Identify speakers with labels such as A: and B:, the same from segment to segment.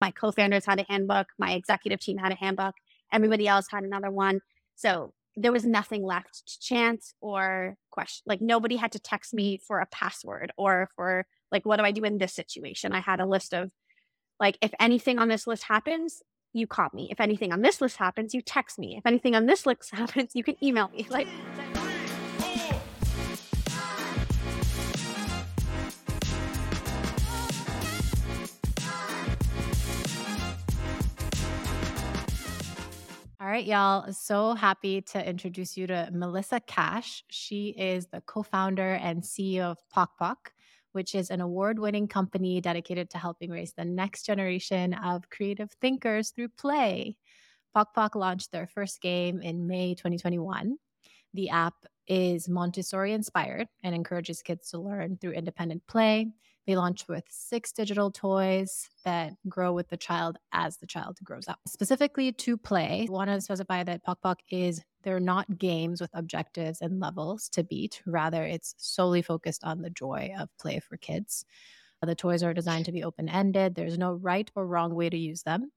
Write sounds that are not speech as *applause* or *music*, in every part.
A: My co founders had a handbook, my executive team had a handbook, everybody else had another one. So there was nothing left to chance or question. Like nobody had to text me for a password or for like, what do I do in this situation? I had a list of like, if anything on this list happens, you call me. If anything on this list happens, you text me. If anything on this list *laughs* happens, you can email me. Like,
B: All right, y'all. So happy to introduce you to Melissa Cash. She is the co founder and CEO of Pok, which is an award winning company dedicated to helping raise the next generation of creative thinkers through play. Pok launched their first game in May 2021. The app is Montessori inspired and encourages kids to learn through independent play. They launch with six digital toys that grow with the child as the child grows up. Specifically to play, I want to specify that Pok Pok is they're not games with objectives and levels to beat. Rather, it's solely focused on the joy of play for kids. The toys are designed to be open ended. There's no right or wrong way to use them.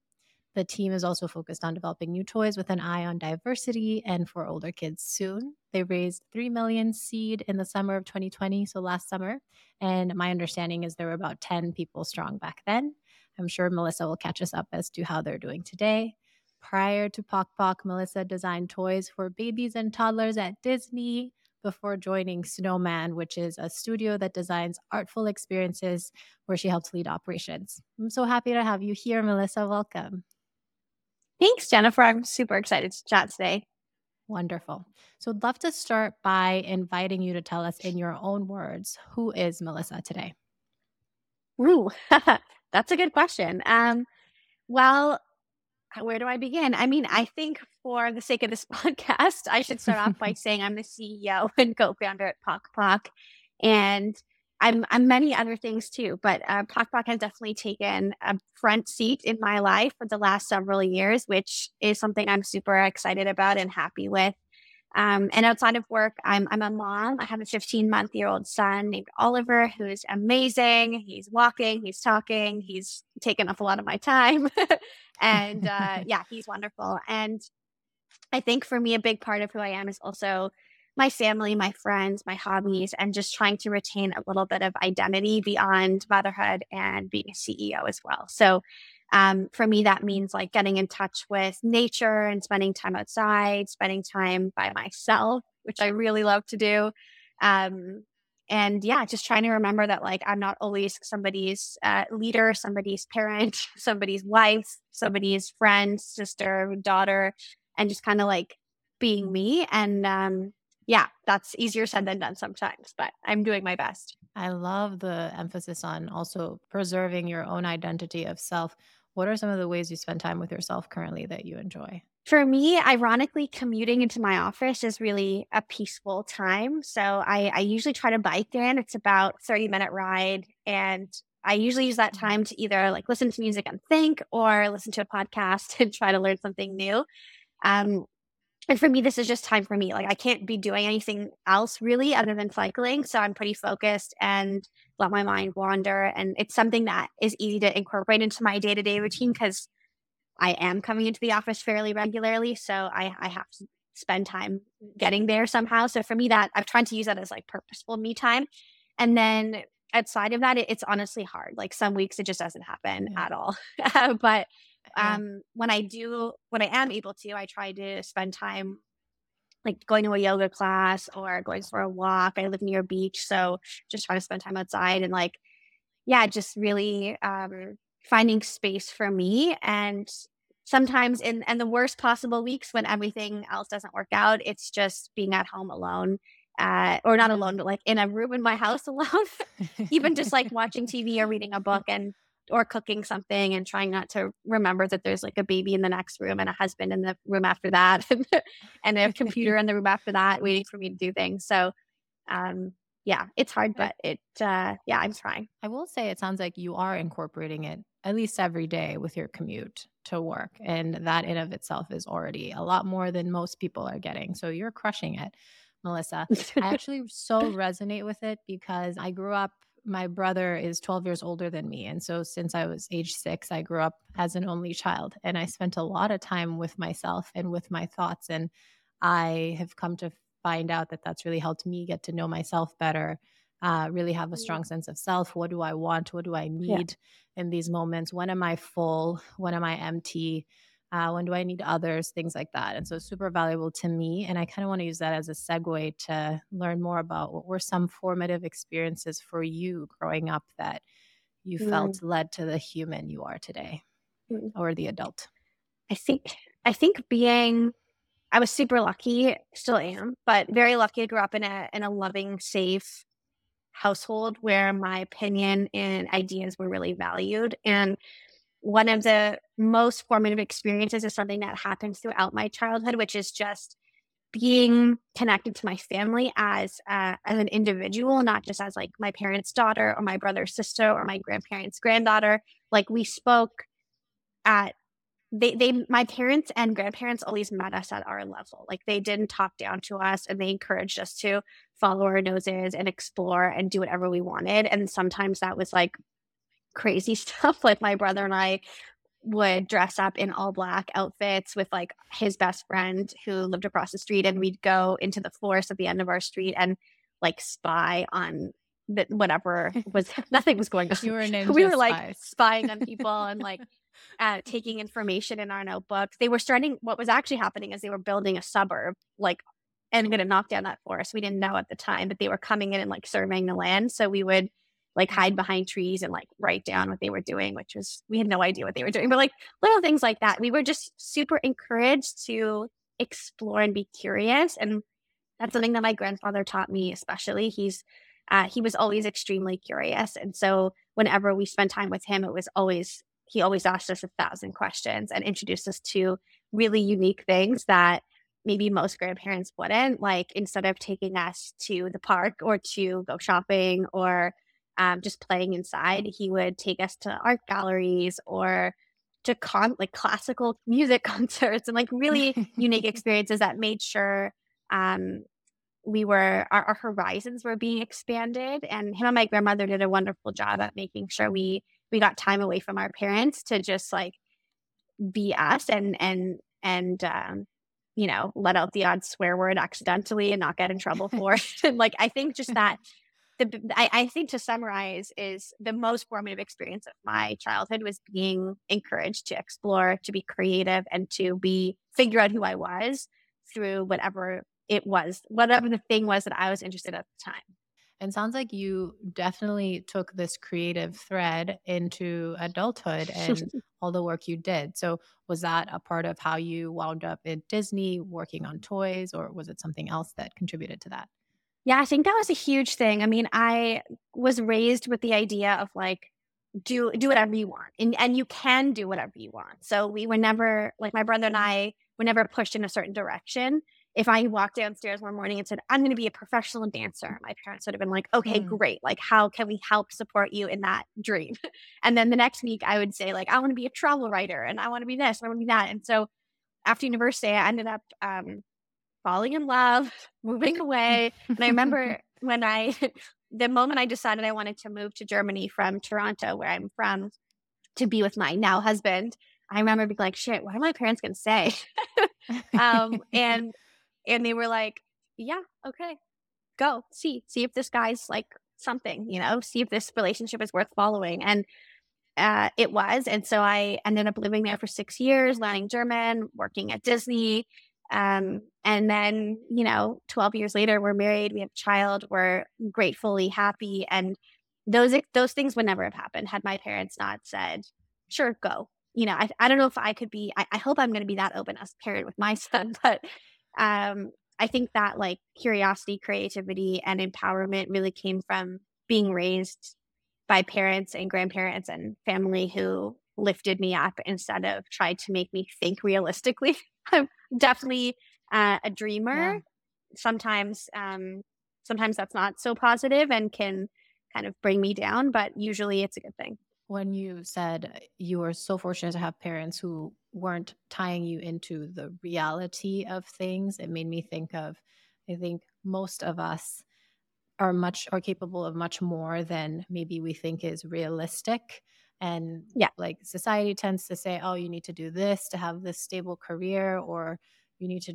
B: The team is also focused on developing new toys with an eye on diversity and for older kids soon. They raised 3 million seed in the summer of 2020, so last summer. And my understanding is there were about 10 people strong back then. I'm sure Melissa will catch us up as to how they're doing today. Prior to Pok Pok, Melissa designed toys for babies and toddlers at Disney before joining Snowman, which is a studio that designs artful experiences where she helps lead operations. I'm so happy to have you here, Melissa. Welcome.
A: Thanks, Jennifer. I'm super excited to chat today.
B: Wonderful. So, I'd love to start by inviting you to tell us in your own words who is Melissa today?
A: Ooh, *laughs* that's a good question. Um, well, where do I begin? I mean, I think for the sake of this *laughs* podcast, I should start off by *laughs* saying I'm the CEO and co founder at Pok Pok. And I'm I'm many other things too, but uh, Pok has definitely taken a front seat in my life for the last several years, which is something I'm super excited about and happy with. Um, and outside of work, I'm I'm a mom. I have a 15 month year old son named Oliver, who is amazing. He's walking, he's talking, he's taken up a lot of my time, *laughs* and uh, *laughs* yeah, he's wonderful. And I think for me, a big part of who I am is also my family, my friends, my hobbies, and just trying to retain a little bit of identity beyond motherhood and being a CEO as well. So, um, for me, that means like getting in touch with nature and spending time outside, spending time by myself, which I really love to do. Um, and yeah, just trying to remember that like I'm not always somebody's uh, leader, somebody's parent, *laughs* somebody's wife, somebody's friend, sister, daughter, and just kind of like being me and um, yeah, that's easier said than done sometimes, but I'm doing my best.
B: I love the emphasis on also preserving your own identity of self. What are some of the ways you spend time with yourself currently that you enjoy?
A: For me, ironically, commuting into my office is really a peaceful time. So I, I usually try to bike in. It's about 30 minute ride. And I usually use that mm-hmm. time to either like listen to music and think or listen to a podcast *laughs* and try to learn something new. Um, and for me, this is just time for me. Like I can't be doing anything else really other than cycling. So I'm pretty focused and let my mind wander. And it's something that is easy to incorporate into my day to day routine because I am coming into the office fairly regularly. So I, I have to spend time getting there somehow. So for me, that I've tried to use that as like purposeful me time. And then outside of that, it, it's honestly hard. Like some weeks it just doesn't happen yeah. at all. *laughs* but um, when I do, when I am able to, I try to spend time like going to a yoga class or going for a walk. I live near a beach, so just trying to spend time outside and like, yeah, just really um, finding space for me. And sometimes in and the worst possible weeks when everything else doesn't work out, it's just being at home alone. Uh, or not alone, but like in a room in my house *laughs* alone, *laughs* even just like watching TV or reading a book and or cooking something and trying not to remember that there's like a baby in the next room and a husband in the room after that *laughs* and a computer *laughs* in the room after that waiting for me to do things. So um yeah it's hard but it uh yeah i'm trying.
B: I will say it sounds like you are incorporating it at least every day with your commute to work and that in of itself is already a lot more than most people are getting so you're crushing it melissa. I *laughs* actually so resonate with it because i grew up my brother is 12 years older than me. And so since I was age six, I grew up as an only child. And I spent a lot of time with myself and with my thoughts. And I have come to find out that that's really helped me get to know myself better, uh, really have a strong sense of self. What do I want? What do I need yeah. in these moments? When am I full? When am I empty? Uh, when do I need others? Things like that. And so super valuable to me. And I kind of want to use that as a segue to learn more about what were some formative experiences for you growing up that you mm. felt led to the human you are today mm. or the adult.
A: I think I think being I was super lucky, still am, but very lucky to grow up in a in a loving, safe household where my opinion and ideas were really valued. And one of the most formative experiences is something that happens throughout my childhood, which is just being connected to my family as uh, as an individual, not just as like my parents' daughter or my brother's sister or my grandparents' granddaughter. Like we spoke at they they my parents and grandparents always met us at our level. Like they didn't talk down to us and they encouraged us to follow our noses and explore and do whatever we wanted. And sometimes that was like crazy *laughs* stuff. Like my brother and I would dress up in all black outfits with like his best friend who lived across the street and we'd go into the forest at the end of our street and like spy on that whatever *laughs* was nothing was going on.
B: You were *laughs*
A: we were
B: like
A: spying on people and like uh, taking information in our notebooks. They were starting what was actually happening is they were building a suburb like and going to knock down that forest. We didn't know at the time, but they were coming in and like surveying the land. So we would like hide behind trees and like write down what they were doing, which was, we had no idea what they were doing, but like little things like that. We were just super encouraged to explore and be curious. And that's something that my grandfather taught me, especially. He's, uh, he was always extremely curious. And so whenever we spent time with him, it was always, he always asked us a thousand questions and introduced us to really unique things that maybe most grandparents wouldn't. Like instead of taking us to the park or to go shopping or um, just playing inside, he would take us to art galleries or to con like classical music *laughs* concerts and like really unique *laughs* experiences that made sure um, we were our, our, horizons were being expanded. And him and my grandmother did a wonderful job at making sure we we got time away from our parents to just like be us and and and um, you know let out the odd swear word accidentally and not get in trouble for *laughs* it. And like i think just that the I, I think to summarize is the most formative experience of my childhood was being encouraged to explore, to be creative, and to be figure out who I was through whatever it was, whatever the thing was that I was interested in at the time.
B: And sounds like you definitely took this creative thread into adulthood and *laughs* all the work you did. So, was that a part of how you wound up at Disney working on toys, or was it something else that contributed to that?
A: Yeah, I think that was a huge thing. I mean, I was raised with the idea of like do do whatever you want. And and you can do whatever you want. So we were never like my brother and I were never pushed in a certain direction. If I walked downstairs one morning and said, I'm going to be a professional dancer, my parents would have been like, okay, mm. great. Like, how can we help support you in that dream? *laughs* And then the next week, I would say, like, I want to be a travel writer and I want to be this, and I want to be that. And so after university, I ended up um, falling in love, *laughs* moving away. and I remember *laughs* when I, *laughs* the moment I decided I wanted to move to Germany from Toronto, where I'm from, to be with my now husband, I remember being like, shit, what are my parents going to say? um, and, and they were like, yeah, okay, go see, see if this guy's like something, you know, see if this relationship is worth following. And uh, it was. And so I ended up living there for six years, learning German, working at Disney, um, and then, you know, 12 years later, we're married, we have a child, we're gratefully happy. And those those things would never have happened had my parents not said, sure, go. You know, I, I don't know if I could be, I, I hope I'm going to be that open as parent with my *laughs* son, but um, I think that like curiosity, creativity, and empowerment really came from being raised by parents and grandparents and family who lifted me up instead of tried to make me think realistically. *laughs* I'm definitely uh, a dreamer. Yeah. Sometimes, um, sometimes that's not so positive and can kind of bring me down, but usually it's a good thing.
B: When you said you were so fortunate to have parents who weren't tying you into the reality of things, it made me think of, I think most of us are much are capable of much more than maybe we think is realistic and
A: yeah
B: like society tends to say oh you need to do this to have this stable career or you need to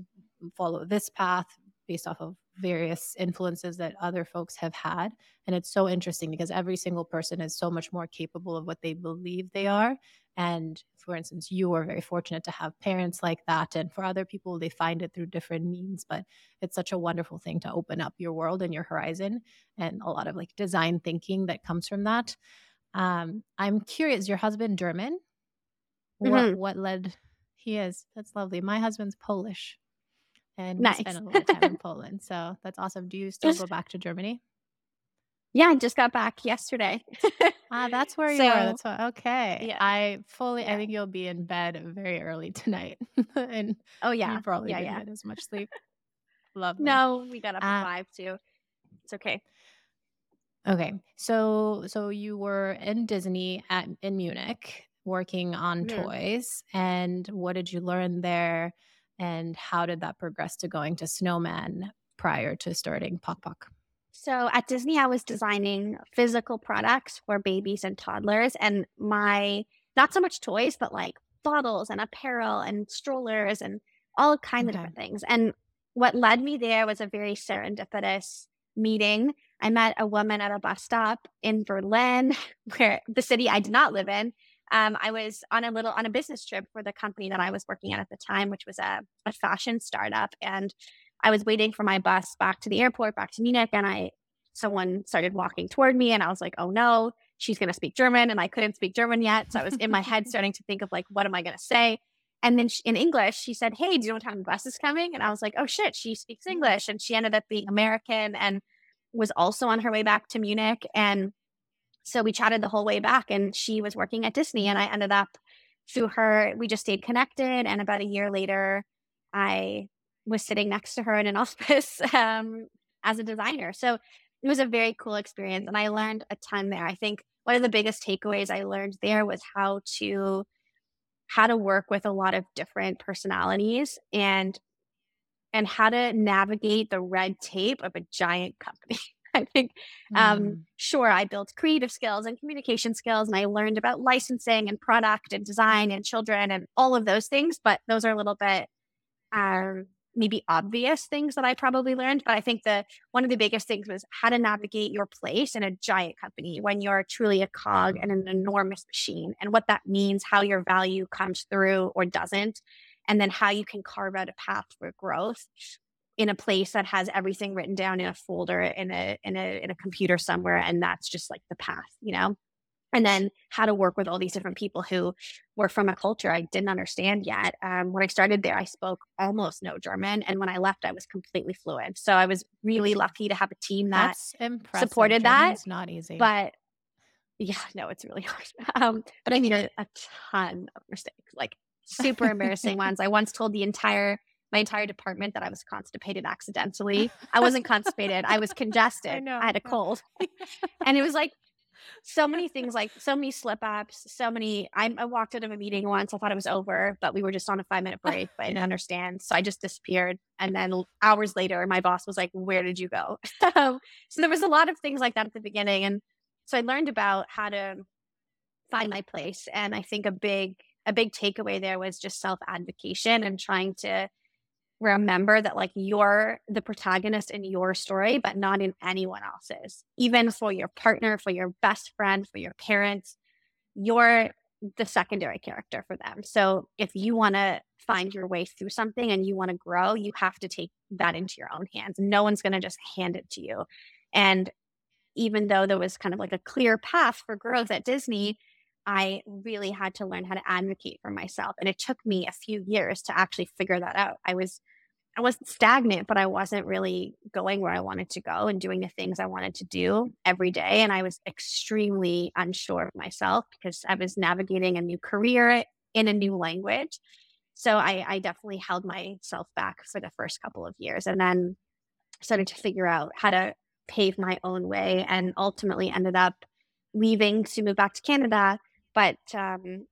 B: follow this path based off of various influences that other folks have had. And it's so interesting because every single person is so much more capable of what they believe they are. And for instance, you are very fortunate to have parents like that. And for other people, they find it through different means. But it's such a wonderful thing to open up your world and your horizon and a lot of like design thinking that comes from that. Um, I'm curious, your husband German? Mm-hmm. What what led he is. That's lovely. My husband's Polish and nice. spent a lot of time in *laughs* Poland. So that's awesome. Do you still go back to Germany?
A: Yeah, I just got back yesterday. *laughs*
B: ah, that's where so, you are. That's what, okay. Yeah. I fully. Yeah. I think you'll be in bed very early tonight, *laughs* and
A: oh yeah,
B: you probably
A: yeah,
B: didn't yeah. get as much sleep. Love.
A: No, we got up at uh, five too. It's okay.
B: Okay, so so you were in Disney at in Munich working on mm-hmm. toys, and what did you learn there? and how did that progress to going to Snowman prior to starting Pok Pok?
A: So at Disney, I was designing physical products for babies and toddlers, and my not so much toys, but like bottles and apparel and strollers and all kinds okay. of different things. And what led me there was a very serendipitous meeting. I met a woman at a bus stop in Berlin, *laughs* where the city I did not live in, um, I was on a little on a business trip for the company that I was working at at the time, which was a, a fashion startup. And I was waiting for my bus back to the airport, back to Munich, and I someone started walking toward me, and I was like, "Oh no, she's going to speak German," and I couldn't speak German yet, so I was in my head *laughs* starting to think of like, "What am I going to say?" And then she, in English, she said, "Hey, do you know what time the bus is coming?" And I was like, "Oh shit, she speaks English," and she ended up being American and was also on her way back to Munich, and so we chatted the whole way back, and she was working at Disney, and I ended up through her, we just stayed connected. And about a year later, I was sitting next to her in an *laughs* office um, as a designer. So it was a very cool experience, and I learned a ton there. I think one of the biggest takeaways I learned there was how to how to work with a lot of different personalities and and how to navigate the red tape of a giant company. *laughs* I think, um, mm. sure, I built creative skills and communication skills, and I learned about licensing and product and design and children and all of those things. But those are a little bit um, maybe obvious things that I probably learned. But I think the one of the biggest things was how to navigate your place in a giant company when you're truly a cog in an enormous machine, and what that means, how your value comes through or doesn't, and then how you can carve out a path for growth in a place that has everything written down in a folder in a in a in a computer somewhere and that's just like the path you know and then how to work with all these different people who were from a culture I didn't understand yet. Um, when I started there, I spoke almost no German, and when I left, I was completely fluent. So I was really lucky to have a team that supported
B: German's that. It's not easy,
A: but yeah, no, it's really hard. *laughs* Um, but I made a, a ton of mistakes, like super *laughs* embarrassing ones. I once told the entire my entire department that I was constipated accidentally. I *laughs* wasn't constipated. I was congested. I. I had a cold. *laughs* and it was like so many things, like so many slip ups, so many. I, I, walked out of a meeting once. I thought it was over, but we were just on a five minute break, but I didn't understand. So I just disappeared. And then hours later, my boss was like, Where did you go? so there was a lot of things like that at the beginning. And so I learned about how to find my place. And I think a big, a big takeaway there was just self advocation and trying to remember that like you're the protagonist in your story, but not in anyone else's. Even for your partner, for your best friend, for your parents, you're the secondary character for them. So if you want to find your way through something and you want to grow, you have to take that into your own hands. No one's going to just hand it to you. And even though there was kind of like a clear path for growth at Disney, I really had to learn how to advocate for myself. And it took me a few years to actually figure that out. I was I wasn't stagnant, but I wasn't really going where I wanted to go and doing the things I wanted to do every day. And I was extremely unsure of myself because I was navigating a new career in a new language. So I, I definitely held myself back for the first couple of years and then started to figure out how to pave my own way and ultimately ended up leaving to move back to Canada. But um,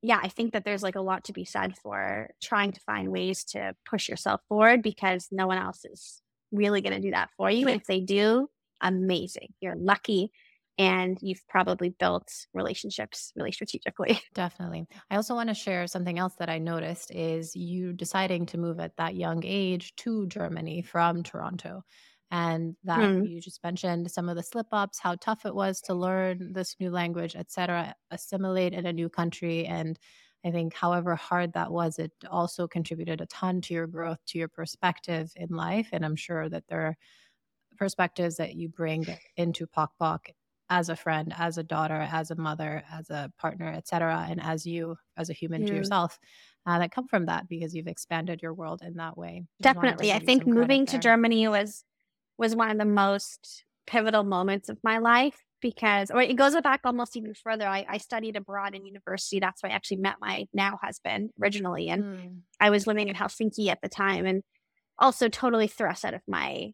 A: yeah, I think that there's like a lot to be said for trying to find ways to push yourself forward because no one else is really going to do that for you. And if they do, amazing. You're lucky and you've probably built relationships really strategically. *laughs*
B: Definitely. I also want to share something else that I noticed is you deciding to move at that young age to Germany from Toronto. And that mm. you just mentioned some of the slip ups, how tough it was to learn this new language, etc., assimilate in a new country. And I think, however hard that was, it also contributed a ton to your growth, to your perspective in life. And I'm sure that there are perspectives that you bring into Pok Pok as a friend, as a daughter, as a mother, as a partner, etc., and as you, as a human to yourself, uh, that come from that because you've expanded your world in that way.
A: Definitely, I think moving to Germany was was one of the most pivotal moments of my life because, or it goes back almost even further. I, I studied abroad in university. That's where I actually met my now husband originally, and mm. I was living in Helsinki at the time, and also totally thrust out of my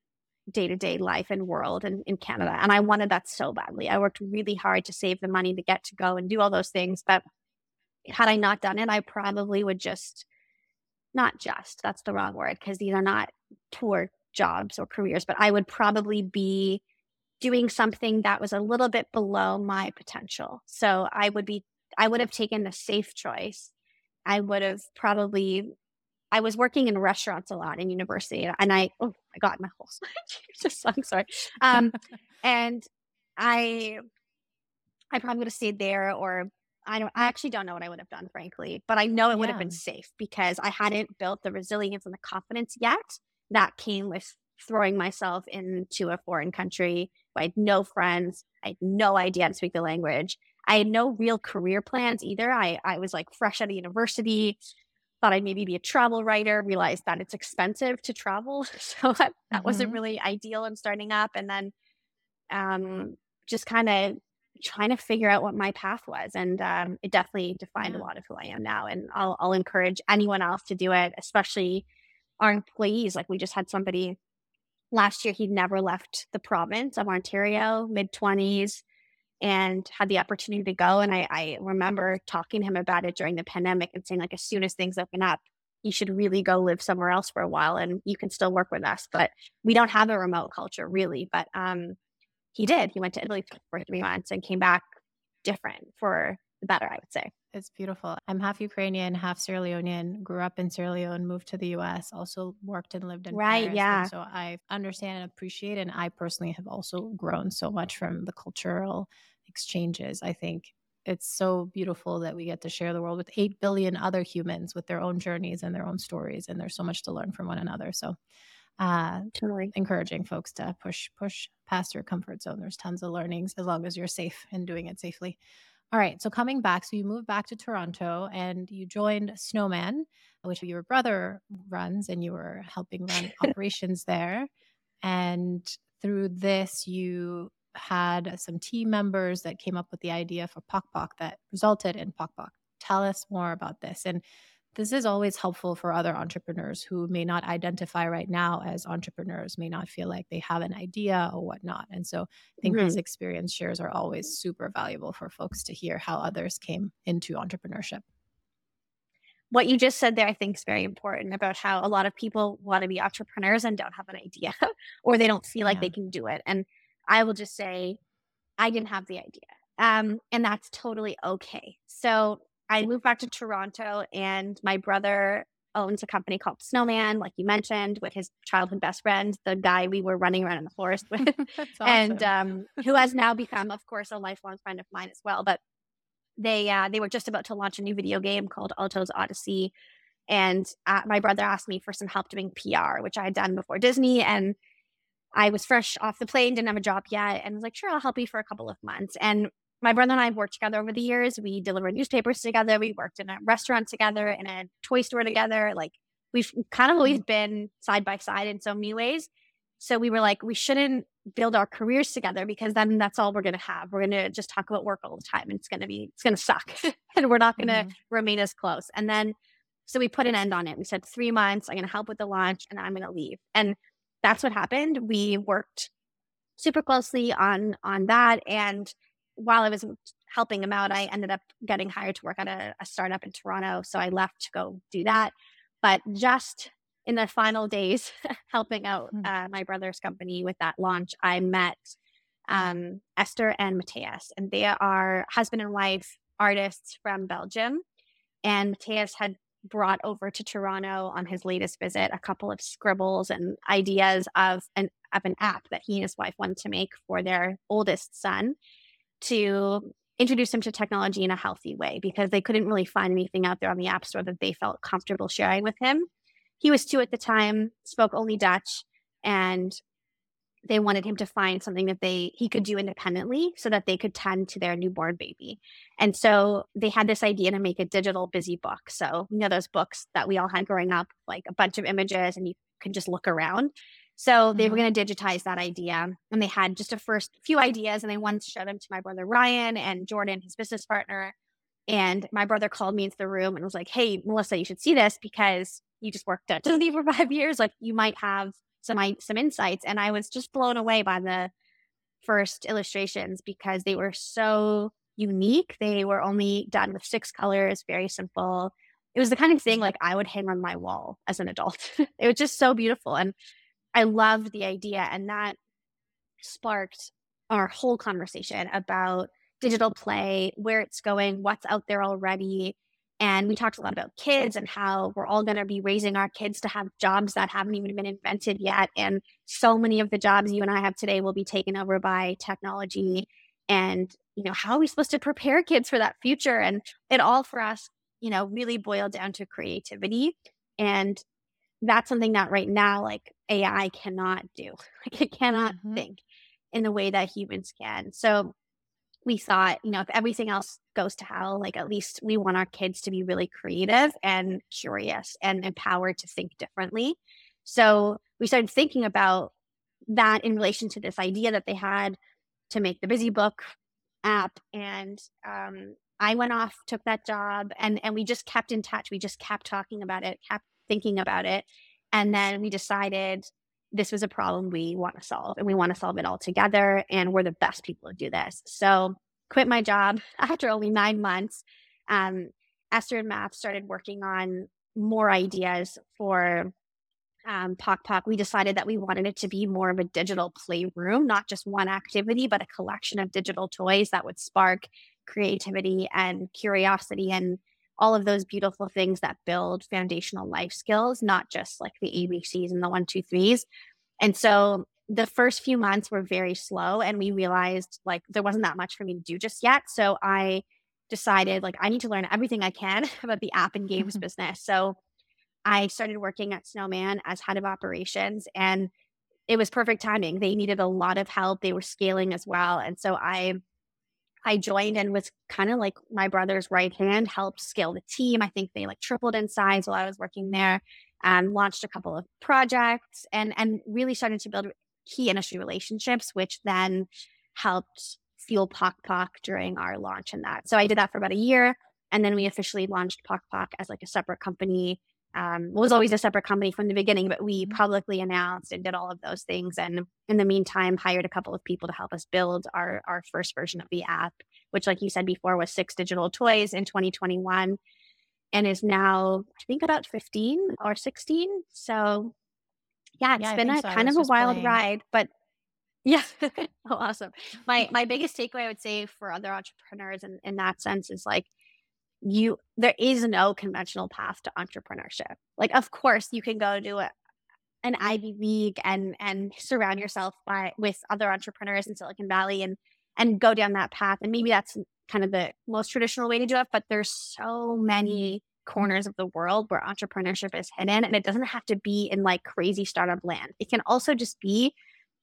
A: day to day life and world in, in Canada. And I wanted that so badly. I worked really hard to save the money to get to go and do all those things. But had I not done it, I probably would just, not just, that's the wrong word, because these are not poor jobs or careers, but I would probably be doing something that was a little bit below my potential. So I would be, I would have taken the safe choice. I would have probably I was working in restaurants a lot in university, and I oh I got my whole *laughs* just I'm sorry, um, *laughs* and I I probably would have stayed there, or I don't I actually don't know what I would have done, frankly, but I know it would yeah. have been safe because I hadn't built the resilience and the confidence yet that came with throwing myself into a foreign country. I had no friends. I had no idea how to speak the language. I had no real career plans either. I, I was like fresh out of university thought I'd maybe be a travel writer, realized that it's expensive to travel. *laughs* So that, that mm-hmm. wasn't really ideal in starting up. And then um, just kind of trying to figure out what my path was. And um, it definitely defined yeah. a lot of who I am now. And I'll, I'll encourage anyone else to do it, especially our employees. Like we just had somebody last year, he'd never left the province of Ontario, mid 20s and had the opportunity to go. And I, I remember talking to him about it during the pandemic and saying, like, as soon as things open up, you should really go live somewhere else for a while and you can still work with us. But we don't have a remote culture really. But um, he did. He went to Italy for three months and came back different for the better, I would say.
B: It's beautiful. I'm half Ukrainian, half Sierra Leonean, grew up in Sierra Leone, moved to the US, also worked and lived in
A: right,
B: Paris.
A: Yeah.
B: So I understand and appreciate, and I personally have also grown so much from the cultural exchanges. I think it's so beautiful that we get to share the world with 8 billion other humans with their own journeys and their own stories. And there's so much to learn from one another. So, uh, totally encouraging folks to push, push past your comfort zone. There's tons of learnings as long as you're safe and doing it safely. All right. So, coming back, so you moved back to Toronto and you joined Snowman, which your brother runs, and you were helping run *laughs* operations there. And through this, you had some team members that came up with the idea for Pok Pok that resulted in Pok Pok. Tell us more about this. And this is always helpful for other entrepreneurs who may not identify right now as entrepreneurs, may not feel like they have an idea or whatnot. And so I think mm-hmm. these experience shares are always super valuable for folks to hear how others came into entrepreneurship.
A: What you just said there, I think, is very important about how a lot of people want to be entrepreneurs and don't have an idea *laughs* or they don't feel like yeah. they can do it. And I will just say, I didn't have the idea. Um, and that's totally okay. So I moved back to Toronto, and my brother owns a company called Snowman, like you mentioned, with his childhood best friend, the guy we were running around in the forest with, *laughs* awesome. and um, who has now become, of course, a lifelong friend of mine as well. But they uh, they were just about to launch a new video game called Alto's Odyssey, and uh, my brother asked me for some help doing PR, which I had done before Disney, and I was fresh off the plane, didn't have a job yet, and was like, sure, I'll help you for a couple of months. And my brother and I have worked together over the years. We delivered newspapers together. We worked in a restaurant together, in a toy store together. Like we've kind of always mm-hmm. been side by side in so many ways. So we were like, we shouldn't build our careers together because then that's all we're going to have. We're going to just talk about work all the time and it's going to be, it's going to suck *laughs* and we're not going to mm-hmm. remain as close. And then, so we put an end on it. We said three months, I'm going to help with the launch and I'm going to leave. And that's what happened. We worked super closely on on that, and while I was helping him out, I ended up getting hired to work at a, a startup in Toronto. So I left to go do that. But just in the final days *laughs* helping out
B: Mm.
A: uh, my brother's company with that launch, I met um, Esther and Mathijs, and they are husband and wife artists from Belgium. And Mathijs had brought over to Toronto on his latest visit a couple of scribbles and ideas of an of an app that he and his wife wanted to make for their oldest son to introduce him to technology in a healthy way because they couldn't really find anything out there on the app store that they felt comfortable sharing with him. He was two at the time, spoke only Dutch, and they wanted him to find something that they he could do independently so that they could tend to their newborn baby. And so they had this idea to make a digital busy book. So, you know those books that we all had growing up, like a bunch of images and you can just look around. So they were
B: Mhm.
A: going to digitize that idea. And they had just a first few ideas and they wanted to show them to my brother Ryan and Jordan, his business partner. And my brother called me into the room and was like, Hey, Melissa, you should see this because you just worked at *laughs* Disney for five years. Like you might have some some insights. And I was just blown away by the first illustrations because they were so unique. They were only done with six colors, very simple. It was the kind of thing like I would hang on my wall as an adult. *laughs* it was just so beautiful. And I loved the idea. And that sparked our whole conversation about digital play, where it's going, what's out there already. And we talked a lot about kids and how we're all going to be raising our kids to have jobs that haven't even been invented yet. And so many of the jobs you and I have today will be taken over by technology. And, you know, how are we supposed to prepare kids for that future? And it all for us, you know, really boiled down to creativity. And that's something that right now, like AI cannot do. *laughs* Like it cannot
B: Mhm.
A: think in the way that humans can. So we thought, you know, if everything else goes to hell, like at least we want our kids to be really creative and curious and empowered to think differently. So we started thinking about that in relation to this idea that they had to make the Busy Book app. And um, I went off, took that job, and and we just kept in touch. We just kept talking about it, kept thinking about it, and then we decided this was a problem we want to solve, and we want to solve it all together. And we're the best people to do this. So quit my job *laughs* after only nine months. Um, Esther and Math started working on more ideas for um, Pok Pok. We decided that we wanted it to be more of a digital playroom, not just one activity, but a collection of digital toys that would spark creativity and curiosity and all of those beautiful things that build foundational life skills, not just like the ABCs and the one, two, threes. And so the first few months were very slow and we realized like there wasn't that much for me to do just yet. So I decided like I need to learn everything I can *laughs* about the app and games *laughs* business. So I started working at Snowman as head of operations and it was perfect timing. They needed a lot of help. They were scaling as well. And so I I joined and was kind of like my brother's right hand, helped scale the team. I think they like tripled in size while I was working there. and launched a couple of projects and and really started to build key industry relationships, which then helped fuel Pok Pok during our launch and that. So I did that for about a year, and then we officially launched Pok Pok as like a separate company. Um, was always a separate company from the beginning, but we
B: Mhm.
A: publicly announced and did all of those things. And in the meantime, hired a couple of people to help us build our our first version of the app, which, like you said before, was six digital toys in 2021 and is now I think about 15 or 16. So yeah, it's
B: Yeah,
A: been a
B: so.
A: Kind of a wild
B: playing.
A: ride, but yeah. oh, *laughs* awesome. My my biggest takeaway I would say for other entrepreneurs in, in that sense is like you there is no conventional path to entrepreneurship. Like of course you can go to a, an Ivy League and and surround yourself by with other entrepreneurs in Silicon Valley and and go down that path. And maybe that's kind of the most traditional way to do it. But there's so many corners of the world where entrepreneurship is hidden, and it doesn't have to be in like crazy startup land. It can also just be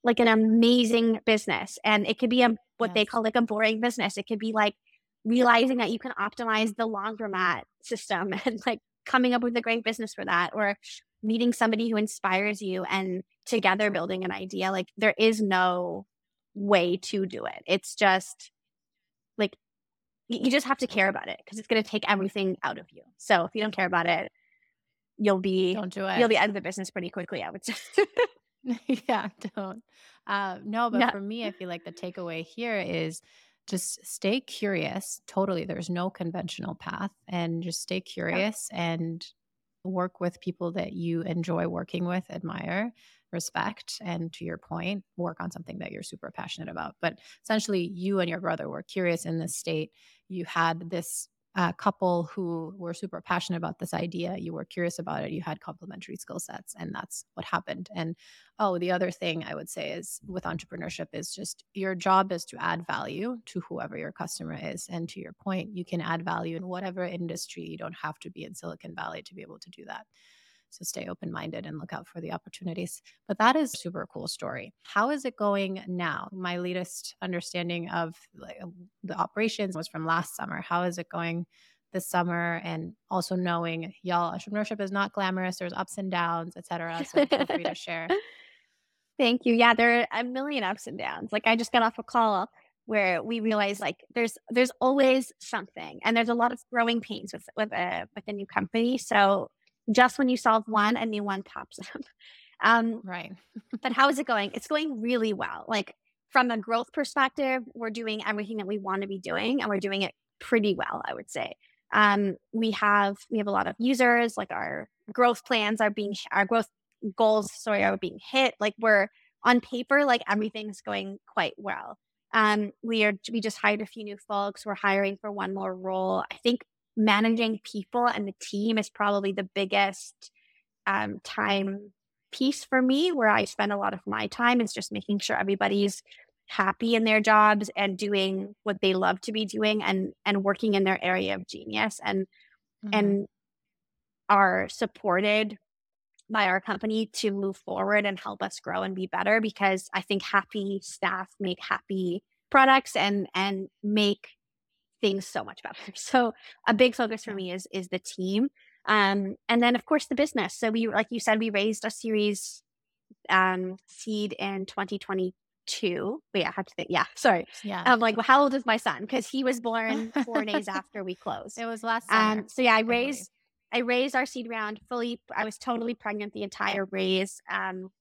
A: like an amazing business, and it could be a what they call like a boring business. It could be like realizing that you can optimize the laundromat system *laughs* and like coming up with a great business for that or meeting somebody who inspires you and together building an idea like there is no way to do it. It's just like you just have to care about it because it's going to take everything out of you. So if you don't care about it you'll be
B: Don't do
A: you'll be out of the business pretty quickly i would say. *laughs*
B: Yeah, don't. Uh, no, but
A: no.
B: for me, I feel like the takeaway here is just stay curious. Totally. There's no conventional path and just stay
A: yeah
B: curious and work with people that you enjoy working with, admire, respect, and to your point, work on something that you're super passionate about. But essentially, you and your brother were curious in this state. You had this uh, couple who were super passionate about this idea. You were curious about it. You had complementary skill sets, and that's what happened. And oh, the other thing I would say is with entrepreneurship is just your job is to add value to whoever your customer is. And to your point, you can add value in whatever industry. You don't have to be in Silicon Valley to be able to do that. So stay open minded and look out for the opportunities. But that is super cool story. How is it going now? My latest understanding of the operations was from last summer. How is it going this summer? And also knowing y'all, entrepreneurship is not glamorous. There's ups and downs, etc. So feel free to *laughs* share.
A: Thank you. Yeah, there are a million ups and downs. Like I just got off a call where we realized like there's there's always something and there's a lot of growing pains with with a with a new company so just when you solve one, a new one pops up. *laughs*
B: Um, right. *laughs*
A: but how is it going? It's going really well. Like from a growth perspective, we're doing everything that we want to be doing, and we're doing it pretty well, I would say. Um, we have we have a lot of users. Like our growth plans are being our growth goals, sorry, are being hit. Like we're on paper, like everything's going quite well. Um, we are we just hired a few new folks. We're hiring for one more role. I think managing people and the team is probably the biggest um, time piece for me where I spend a lot of my time is just making sure everybody's happy in their jobs and doing what they love to be doing and and working in their area of genius and mm-hmm. and are supported by our company to move forward and help us grow and be better because I think happy staff make happy products and and make things so much better. *laughs* So a big focus for me is is the team. Um, and then of course the business. So we like you said, we raised a series um seed in 2022. Wait, I have to think. Yeah, *laughs* sorry. Yeah. I'm like, well, how old is my son? Because he was born four days *laughs* after we closed.
B: It was last summer.
A: Um, so yeah, I raised I raised our seed round fully. I was totally pregnant the entire raise. Um,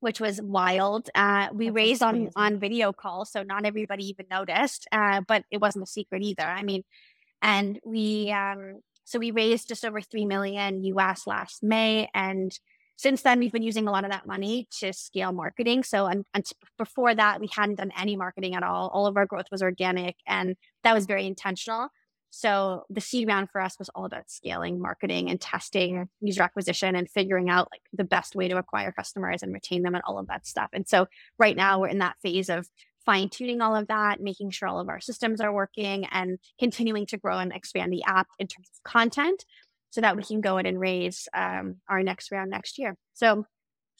A: which was wild. Uh, we That's raised on on video call, so not everybody even noticed, uh, but it wasn't a secret either. I mean, and we um, so we raised just over three million US last May, and since then we've been using a lot of that money to scale marketing. So and, and before that, we hadn't done any marketing at all. All of our growth was organic, and that was very intentional. So the seed round for us was all about scaling marketing and testing user acquisition and figuring out like the best way to acquire customers and retain them and all of that stuff. And so right now we're in that phase of fine tuning all of that, making sure all of our systems are working and continuing to grow and expand the app in terms of content so that we can go in and raise um, our next round next year. So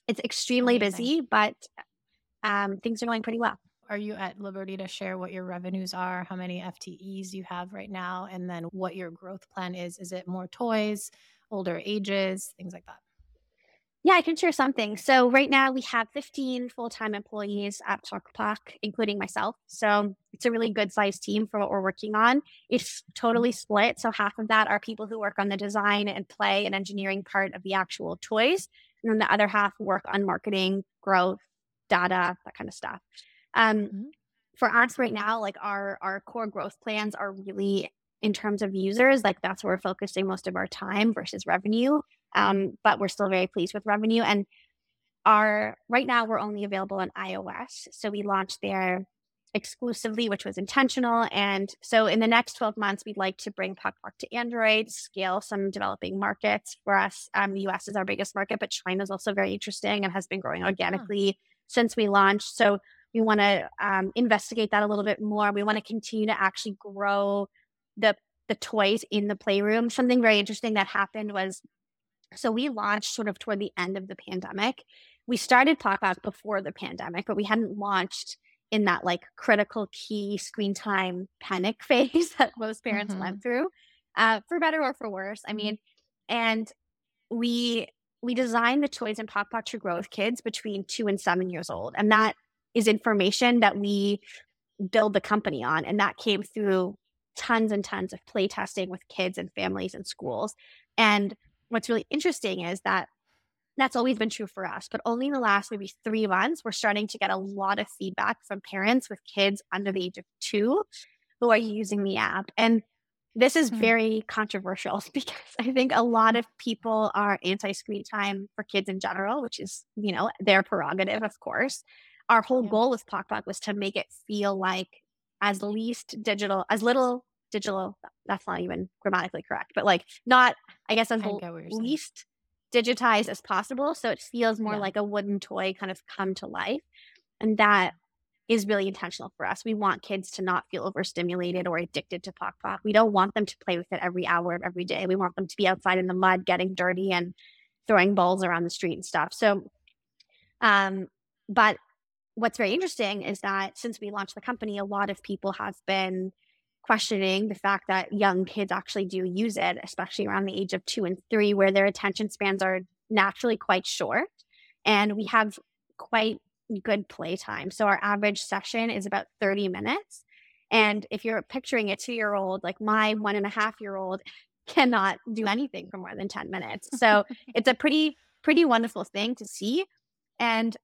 A: it's extremely Amazing. busy, but um, things are going pretty well
B: are you at liberty to share what your revenues are, how many FTEs you have right now, and then what your growth plan is? Is it more toys, older ages, things like that?
A: Yeah, I can share something. So right now we have 15 full-time employees at PokPok, including myself. So it's a really good sized team for what we're working on. It's totally split. So half of that are people who work on the design and play and engineering part of the actual toys. And then the other half work on marketing, growth, data, that kind of stuff. Um, mm-hmm. For us right now, like our our core growth plans are really in terms of users, like that's where we're focusing most of our time versus revenue. Um, but we're still very pleased with revenue. And our right now we're only available on iOS, so we launched there exclusively, which was intentional. And so in the next 12 months, we'd like to bring PokPok to Android, scale some developing markets for us. Um, the US is our biggest market, but China is also very interesting and has been growing organically huh. since we launched. So we want to um, investigate that a little bit more. We want to continue to actually grow the the toys in the playroom. Something very interesting that happened was so we launched sort of toward the end of the pandemic. We started PokPok before the pandemic, but we hadn't launched in that like critical key screen time panic *laughs* phase that most parents mm-hmm. went through, uh, for better or for worse. I mean, and we we designed the toys in PokPok to grow with kids between two and seven years old, and that is information that we build the company on. And that came through tons and tons of play testing with kids and families and schools. And what's really interesting is that that's always been true for us, but only in the last maybe three months, we're starting to get a lot of feedback from parents with kids under the age of two who are using the app. And this is mm-hmm. very controversial *laughs* because I think a lot of people are anti screen time for kids in general, which is, you know, their prerogative, of course. Our whole yeah. goal with Pok was to make it feel like as least digital, as little digital, that's not even grammatically correct, but like not, I guess, as I least digitized as possible. So it feels more yeah. like a wooden toy kind of come to life. And that is really intentional for us. We want kids to not feel overstimulated or addicted to Pok Pok. We don't want them to play with it every hour of every day. We want them to be outside in the mud, getting dirty and throwing balls around the street and stuff. So, um, but what's very interesting is that since we launched the company, a lot of people have been questioning the fact that young kids actually do use it, especially around the age of two and three, where their attention spans are naturally quite short. And we have quite good playtime. So our average session is about 30 minutes. And if you're picturing a two year old, like my one and a half year old cannot do anything for more than 10 minutes. So *laughs* it's a pretty, pretty wonderful thing to see. And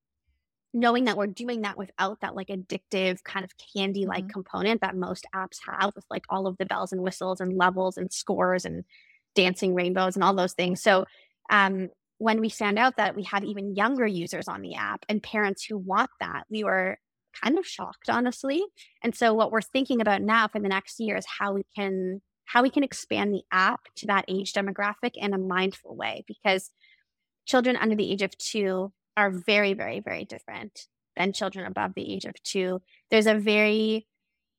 A: knowing that we're doing that without that like addictive kind of candy like mm-hmm. component that most apps have with like all of the bells and whistles and levels and scores and dancing rainbows and all those things. So um when we found out that we had even younger users on the app and parents who want that, we were kind of shocked, honestly. And so what we're thinking about now for the next year is how we can how we can expand the app to that age demographic in a mindful way because children under the age of 2 are very very very different than children above the age of 2. There's a very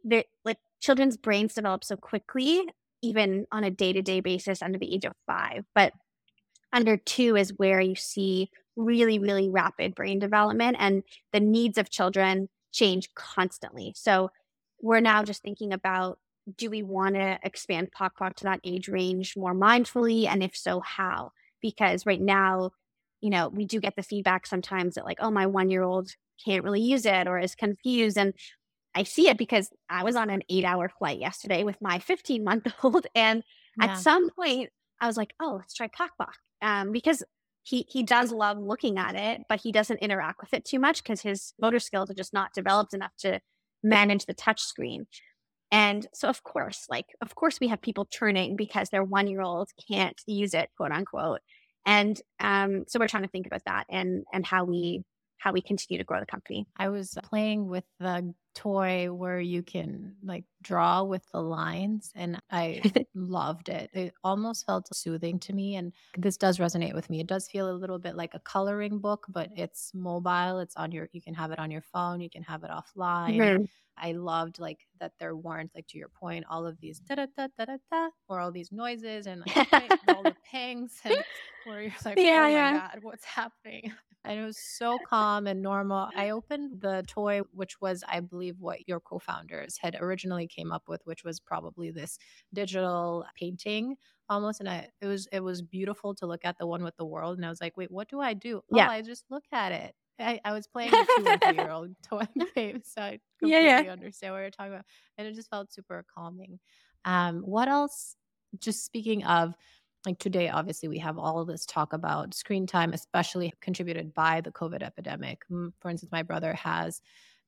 A: there like children's brains develop so quickly even on a day-to-day basis under the age of 5, but under two is where you see really, really rapid brain development and the needs of children change constantly. So we're now just thinking about do we want to expand Pok to that age range more mindfully? And if so, how? Because right now, you know, we do get the feedback sometimes that, like, oh, my one year old can't really use it or is confused. And I see it because I was on an eight hour flight yesterday with my 15 month old. *laughs* And yeah. at some point, I was like, oh, let's try Pok um, because he he does love looking at it, but he doesn't interact with it too much because his motor skills are just not developed enough to manage the touch screen. And so, of course, like, of course, we have people churning because their one year old can't use it, quote unquote. And um, so we're trying to think about that and and how we how we continue to grow the company.
B: I was playing with the toy where you can like draw with the lines and I *laughs* loved it. It almost felt soothing to me and this does resonate with me. It does feel a little bit like a coloring book, but it's mobile. It's on your you can have it on your phone, you can have it offline. Mm-hmm. I loved like that there weren't like to your point all of these da da da da da da or all these noises and like, all the pangs and where you're like yeah, oh yeah. my god what's happening and it was so calm and normal. I opened the toy, which was, I believe, what your co founders had originally came up with, which was probably this digital painting almost and I it was it was beautiful to look at the one with the world and I was like wait what do I do
A: yeah.
B: oh I just look at it I, I was playing a two or three year *laughs* old toy *laughs* game so I completely yeah, yeah. understand what you're talking about and it just felt super calming um what else just speaking of like today obviously we have all this talk about screen time especially contributed by the covid epidemic. For instance my brother has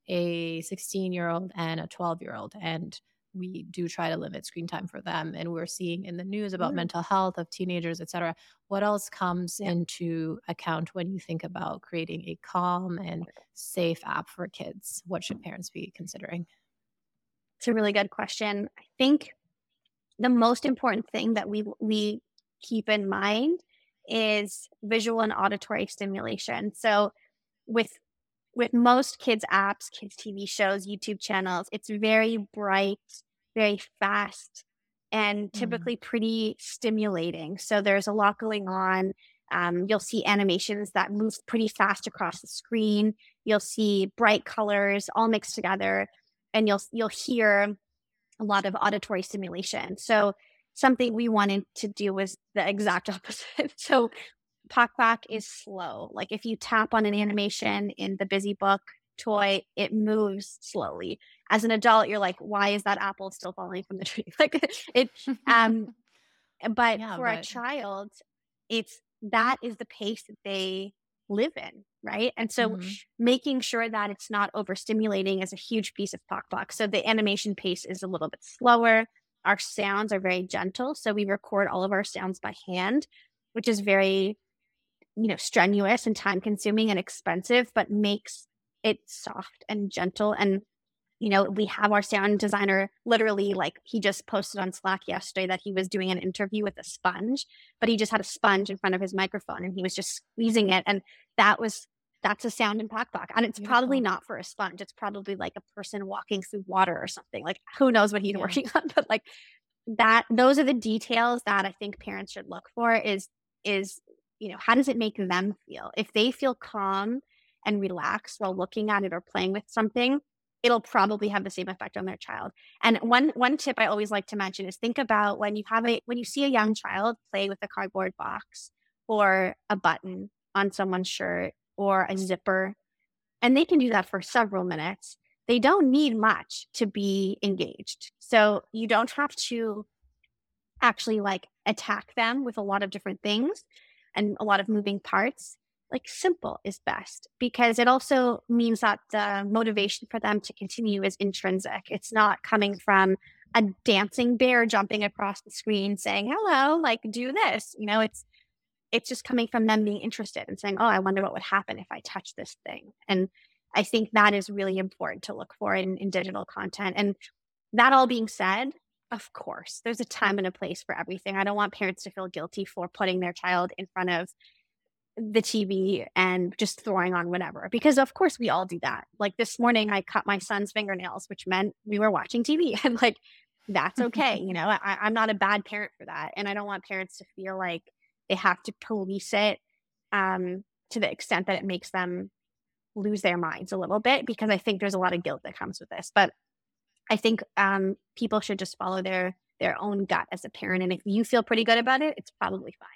B: a 16 year old and a 12 year old and we do try to limit screen time for them and we're seeing in the news about mm-hmm. mental health of teenagers etc what else comes yeah. into account when you think about creating a calm and safe app for kids? What should parents be considering?
A: It's a really good question. I think the most important thing that we we keep in mind is visual and auditory stimulation. So with with most kids apps, kids TV shows, YouTube channels, it's very bright, very fast, and mm. typically mm. pretty stimulating. So there's a lot going on. Um, you'll see animations that move pretty fast across the screen. You'll see bright colors all mixed together, and you'll you'll hear a lot of auditory stimulation. So something we wanted to do was the exact *laughs* opposite. so Pok is slow. Like if you tap on an animation in the Busy Book toy, it moves slowly. As an adult, you're like, why is that apple still falling from the tree? *laughs* like it um but yeah, for but... a child, it's that is the pace that they live in, right? And so mm-hmm. making sure that it's not overstimulating is a huge piece of Pok. So the animation pace is a little bit slower our sounds are very gentle. So we record all of our sounds by hand, which is very, you know, strenuous and time consuming and expensive, but makes it soft and gentle. And, you know, we have our sound designer literally like he just posted on Slack yesterday that he was doing an interview with a sponge, but he just had a sponge in front of his microphone and he was just squeezing it. And that was that's a sound in Pok. And it's Beautiful. probably not for a sponge. It's probably like a person walking through water or something. Like who knows what he's yeah. working *laughs* on, but like that those are the details that I think parents should look for is is you know, how does it make them feel? If they feel calm and relaxed while looking at it or playing with something, it'll probably have the same effect on their child. And one one tip I always like to mention is think about when you have a when you see a young child play with a cardboard box or a button on someone's shirt or a zipper, and they can do that for several minutes. They don't need much to be engaged. So you don't have to actually like attack them with a lot of different things and a lot of moving parts. Like simple is best because it also means that the motivation for them to continue is intrinsic. It's not coming from a dancing bear jumping across the screen saying, hello, like do this. You know, it's it's just coming from them being interested and saying, "Oh, I wonder what would happen if I touch this thing." And I think that is really important to look for in, in digital content. And that all being said, of course, there's a time and a place for everything. I don't want parents to feel guilty for putting their child in front of the TV and just throwing on whatever, because of course we all do that. Like this morning, I cut my son's fingernails, which meant we were watching TV, *laughs* and like that's okay. you *laughs* know, I, I'm not a bad parent for that, and I don't want parents to feel like they have to police it um, to the extent that it makes them lose their minds a little bit because I think there's a lot of guilt that comes with this. But I think um, people should just follow their their own gut as a parent, and if you feel pretty good about it, it's probably fine.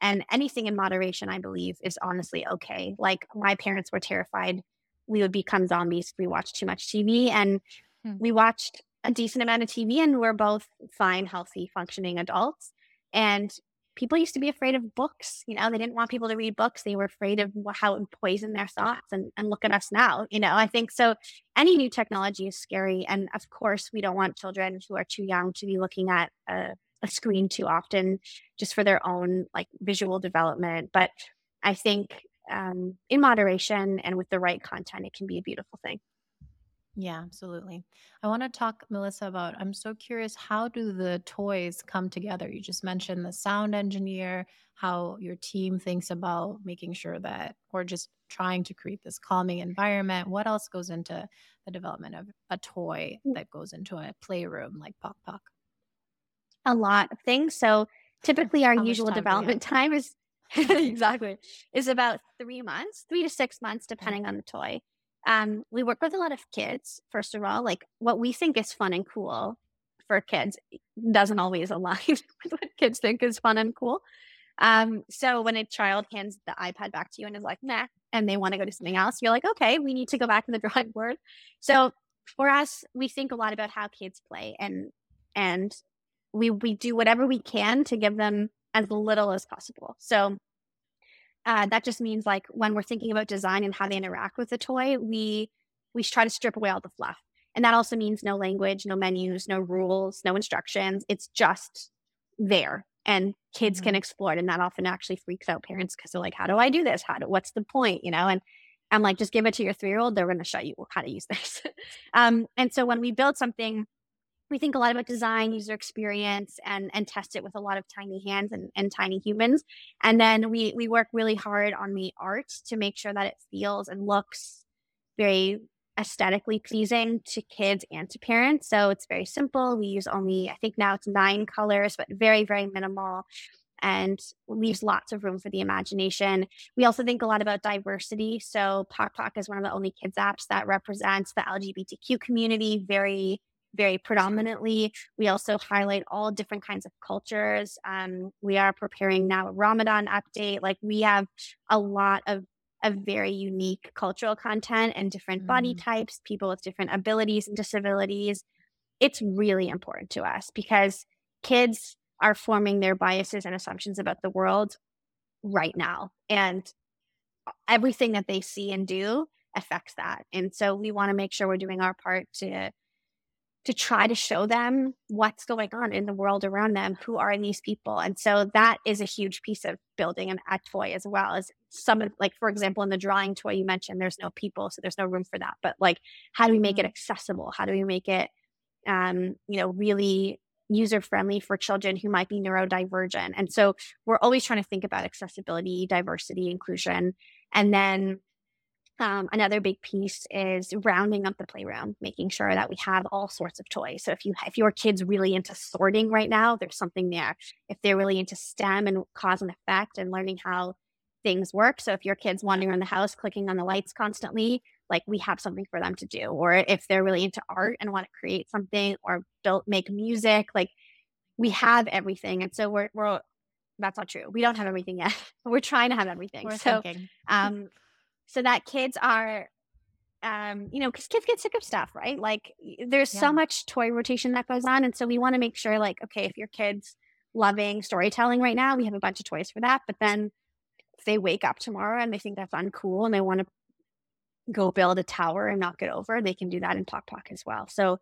A: And anything in moderation, I believe, is honestly okay. Like my parents were terrified we would become zombies if we watched too much TV, and hmm. we watched a decent amount of TV, and we're both fine, healthy, functioning adults. And people used to be afraid of books. You know, they didn't want people to read books. They were afraid of how it would poison their thoughts. And, and look at us now. You know, I think so. Any new technology is scary. And of course, we don't want children who are too young to be looking at a, a screen too often just for their own like visual development. But I think um, in moderation and with the right content, it can be a beautiful thing.
B: Yeah, absolutely. I want to talk, Melissa, about I'm so curious how do the toys come together? You just mentioned the sound engineer, how your team thinks about making sure that, or just trying to create this calming environment. What else goes into the development of a toy mm. that goes into a playroom like Pok Pok?
A: A lot of things. So typically our usual time development *laughs* time is *laughs* exactly is about three months, three to six months, depending on the toy. Um, we work with a lot of kids, first of all. Like what we think is fun and cool for kids doesn't always *laughs* align with what kids think is fun and cool. Um, so when a child hands the iPad back to you and is like, nah, and they want to go to something else, you're like, okay, we need to go back to the drawing board. So for us, we think a lot about how kids play and and we we do whatever we can to give them as little as possible. So uh, that just means like when we're thinking about design and how they interact with the toy, we we try to strip away all the fluff. And that also means no language, no menus, no rules, no instructions. It's just there and kids mm-hmm. can explore it. And that often actually freaks out parents because they're like, how do I do this? How do, what's the point? You know, and I'm like, just give it to your three year old. They're going to show you how to use this. *laughs* um, and so when we build something we think a lot about design, user experience, and and test it with a lot of tiny hands and, and tiny humans. And then we we work really hard on the art to make sure that it feels and looks very aesthetically pleasing to kids and to parents. So it's very simple. We use only, I think now it's nine colors, but very, very minimal and leaves lots of room for the imagination. We also think a lot about diversity. So Pok Pok is one of the only kids apps that represents the LGBTQ community very very predominantly. We also highlight all different kinds of cultures. Um, we are preparing now a Ramadan update. Like we have a lot of of very unique cultural content and different mm. body types, people with different abilities and disabilities. It's really important to us because kids are forming their biases and assumptions about the world right now. And everything that they see and do affects that. And so we want to make sure we're doing our part to to try to show them what's going on in the world around them. Who are these people? And so that is a huge piece of building an, a toy as well as some of like, for example, in the drawing toy you mentioned, there's no people, so there's no room for that. But like, how do we make it mm-hmm. accessible? How do we make it, um, you know, really user friendly for children who might be neurodivergent? And so we're always trying to think about accessibility, diversity, inclusion. And then um, another big piece is rounding up the playroom, making sure that we have all sorts of toys. So if you if your kid's really into sorting right now, there's something there. If they're really into STEM and cause and effect and learning how things work, so if your kid's wandering around the house clicking on the lights constantly, like we have something for them to do. Or if they're really into art and want to create something or build make music, like we have everything. And so we're we're that's not true. We don't have everything yet. *laughs* we're trying to have everything.
B: We're
A: so
B: thinking.
A: um so that kids are um, you know, because kids get sick of stuff, right? Like there's yeah. so much toy rotation that goes on. And so we want to make sure, like, okay, if your kid's loving storytelling right now, we have a bunch of toys for that. But then if they wake up tomorrow and they think that's uncool and they want to go build a tower and knock it over, they can do that in Pok Pok as well. So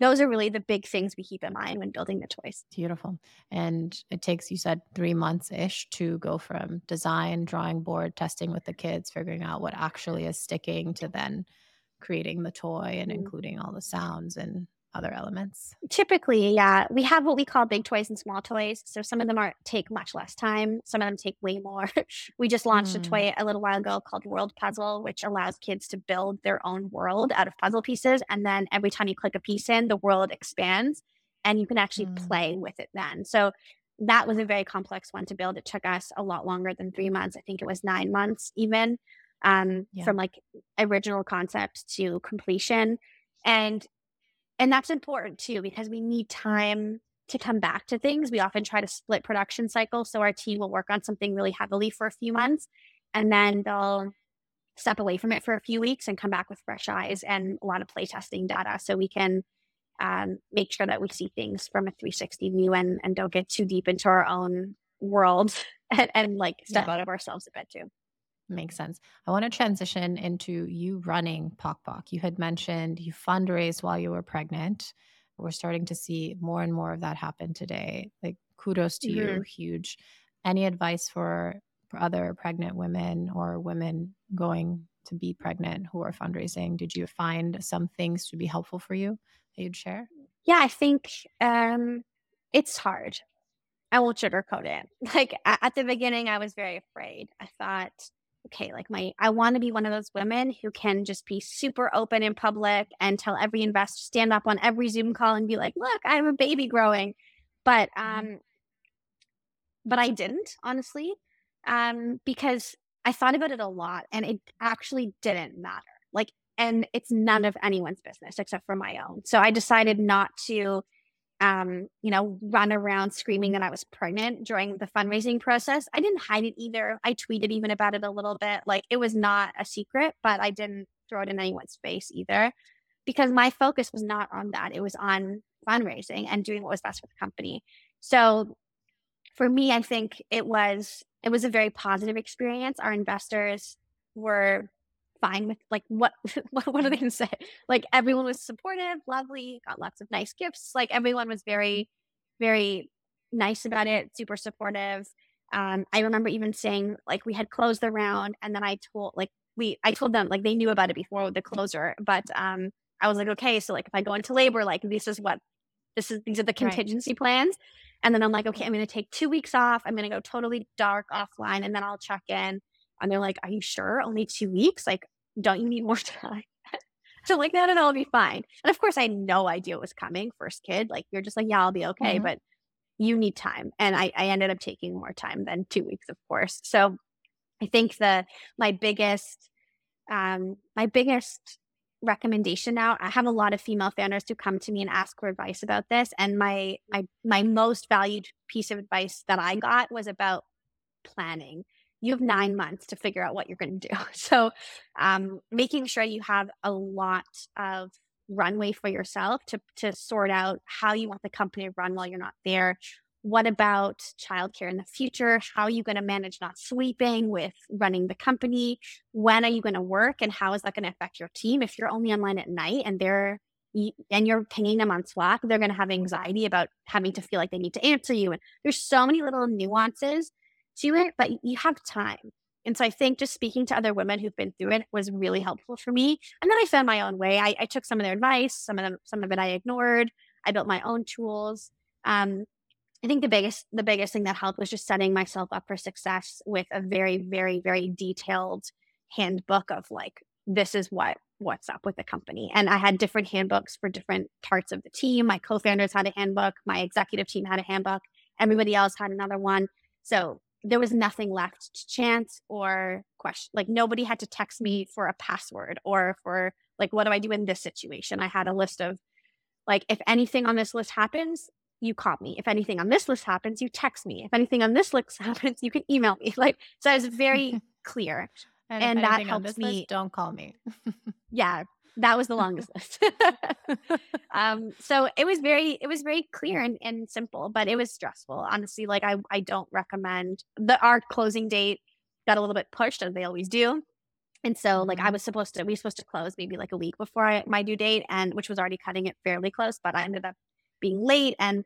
A: those are really the big things we keep in mind when building the toys.
B: Beautiful. And it takes, you said, three months ish to go from design, drawing board, testing with the kids, figuring out what actually is sticking to then creating the toy and mm-hmm. including all the sounds and other elements?
A: Typically, yeah. We have what we call big toys and small toys. So some of them are take much less time. Some of them take way more. *laughs* we just launched mm. a toy a little while ago called World Puzzle, which allows kids to build their own world out of puzzle pieces. And then every time you click a piece in, the world expands and you can actually mm. play with it then. So that was a very complex one to build. It took us a lot longer than three months. I think it was nine months even um, yeah. from like original concept to completion. And and that's important too, because we need time to come back to things. We often try to split production cycles. So our team will work on something really heavily for a few months and then they'll step away from it for a few weeks and come back with fresh eyes and a lot of playtesting data so we can um, make sure that we see things from a 360 view and, and don't get too deep into our own world *laughs* and, and like step yeah. out of ourselves a bit too.
B: Makes sense. I want to transition into you running Pok Pok. You had mentioned you fundraised while you were pregnant. We're starting to see more and more of that happen today. Like kudos to mm-hmm. you, huge. Any advice for, for other pregnant women or women going to be pregnant who are fundraising? Did you find some things to be helpful for you that you'd share?
A: Yeah, I think um, it's hard. I won't sugarcoat it. *laughs* Like at the beginning, I was very afraid. I thought, okay, like my, I want to be one of those women who can just be super open in public and tell every investor, stand up on every Zoom call and be like, look, I have a baby growing. But, mm-hmm. um, but I didn't honestly, um, because I thought about it a lot and it actually didn't matter. Like, and it's none of anyone's business except for my own. So I decided not to um, you know, run around screaming that I was pregnant during the fundraising process. I didn't hide it either. I tweeted even about it a little bit. Like it was not a secret, but I didn't throw it in anyone's face either because my focus was not on that. It was on fundraising and doing what was best for the company. So for me, I think it was it was a very positive experience. Our investors were fine with like what *laughs* what, what are they gonna say? Like everyone was supportive lovely got lots of nice gifts like everyone was very very nice about it super supportive. Um i remember even saying like we had closed the round and then i told like we i told them like they knew about it before the closer but um i was like okay so like if i go into labor like this is what this is these are the contingency right. plans. And then i'm like okay i'm going to take two weeks off i'm going to go totally dark offline and then i'll check in and they're like, Are you sure? Only two weeks? Like, don't you need more *laughs* time? so like, no, no, no, I'll be fine. And of course, I had no idea it was coming. First kid, like you're just like, yeah, I'll be okay, mm-hmm. but you need time. And I, I ended up taking more time than two weeks, of course. So I think the my biggest, um, my biggest recommendation now i have a lot of female founders who come to me and ask for advice about this and my my my most valued piece of advice that i got was about planning you have nine months to figure out what you're going to do. *laughs* So, um, making sure you have a lot of runway for yourself to to sort out how you want the company to run while you're not there. What about childcare in the future? How are you going to manage not sleeping with running the company? When are you going to work, and how is that going to affect your team? If you're only online at night and they're and you're pinging them on Slack, they're going to have anxiety about having to feel like they need to answer you. And there's so many little nuances it, but you have time. And so I think just speaking to other women who've been through it was really helpful for me. And then I found my own way. I, I took some of their advice, some of them, some of it I ignored. I built my own tools. Um, I think the biggest the biggest thing that helped was just setting myself up for success with a very very very detailed handbook of like this is what what's up with the company. And I had different handbooks for different parts of the team. My co-founders had a handbook, my executive team had a handbook, everybody else had another one. So there was nothing left to chance or question. Like nobody had to text me for a password or for like what do I do in this situation? I had a list of like if anything on this list happens, you call me. If anything on this list happens, you text me. If anything on this list *laughs* happens, you can email me. Like so, I was very *laughs* clear,
B: and, and that helps me. List, don't call me. *laughs*
A: yeah, that was the longest list. *laughs* um, so it was very, it was very clear and, and simple, but it was stressful. Honestly, like I, I don't recommend the our closing date got a little bit pushed as they always do. And so like I mm-hmm. was supposed to, we were supposed to close maybe like a week before I, my due date and which was already cutting it fairly close, but I ended up being late and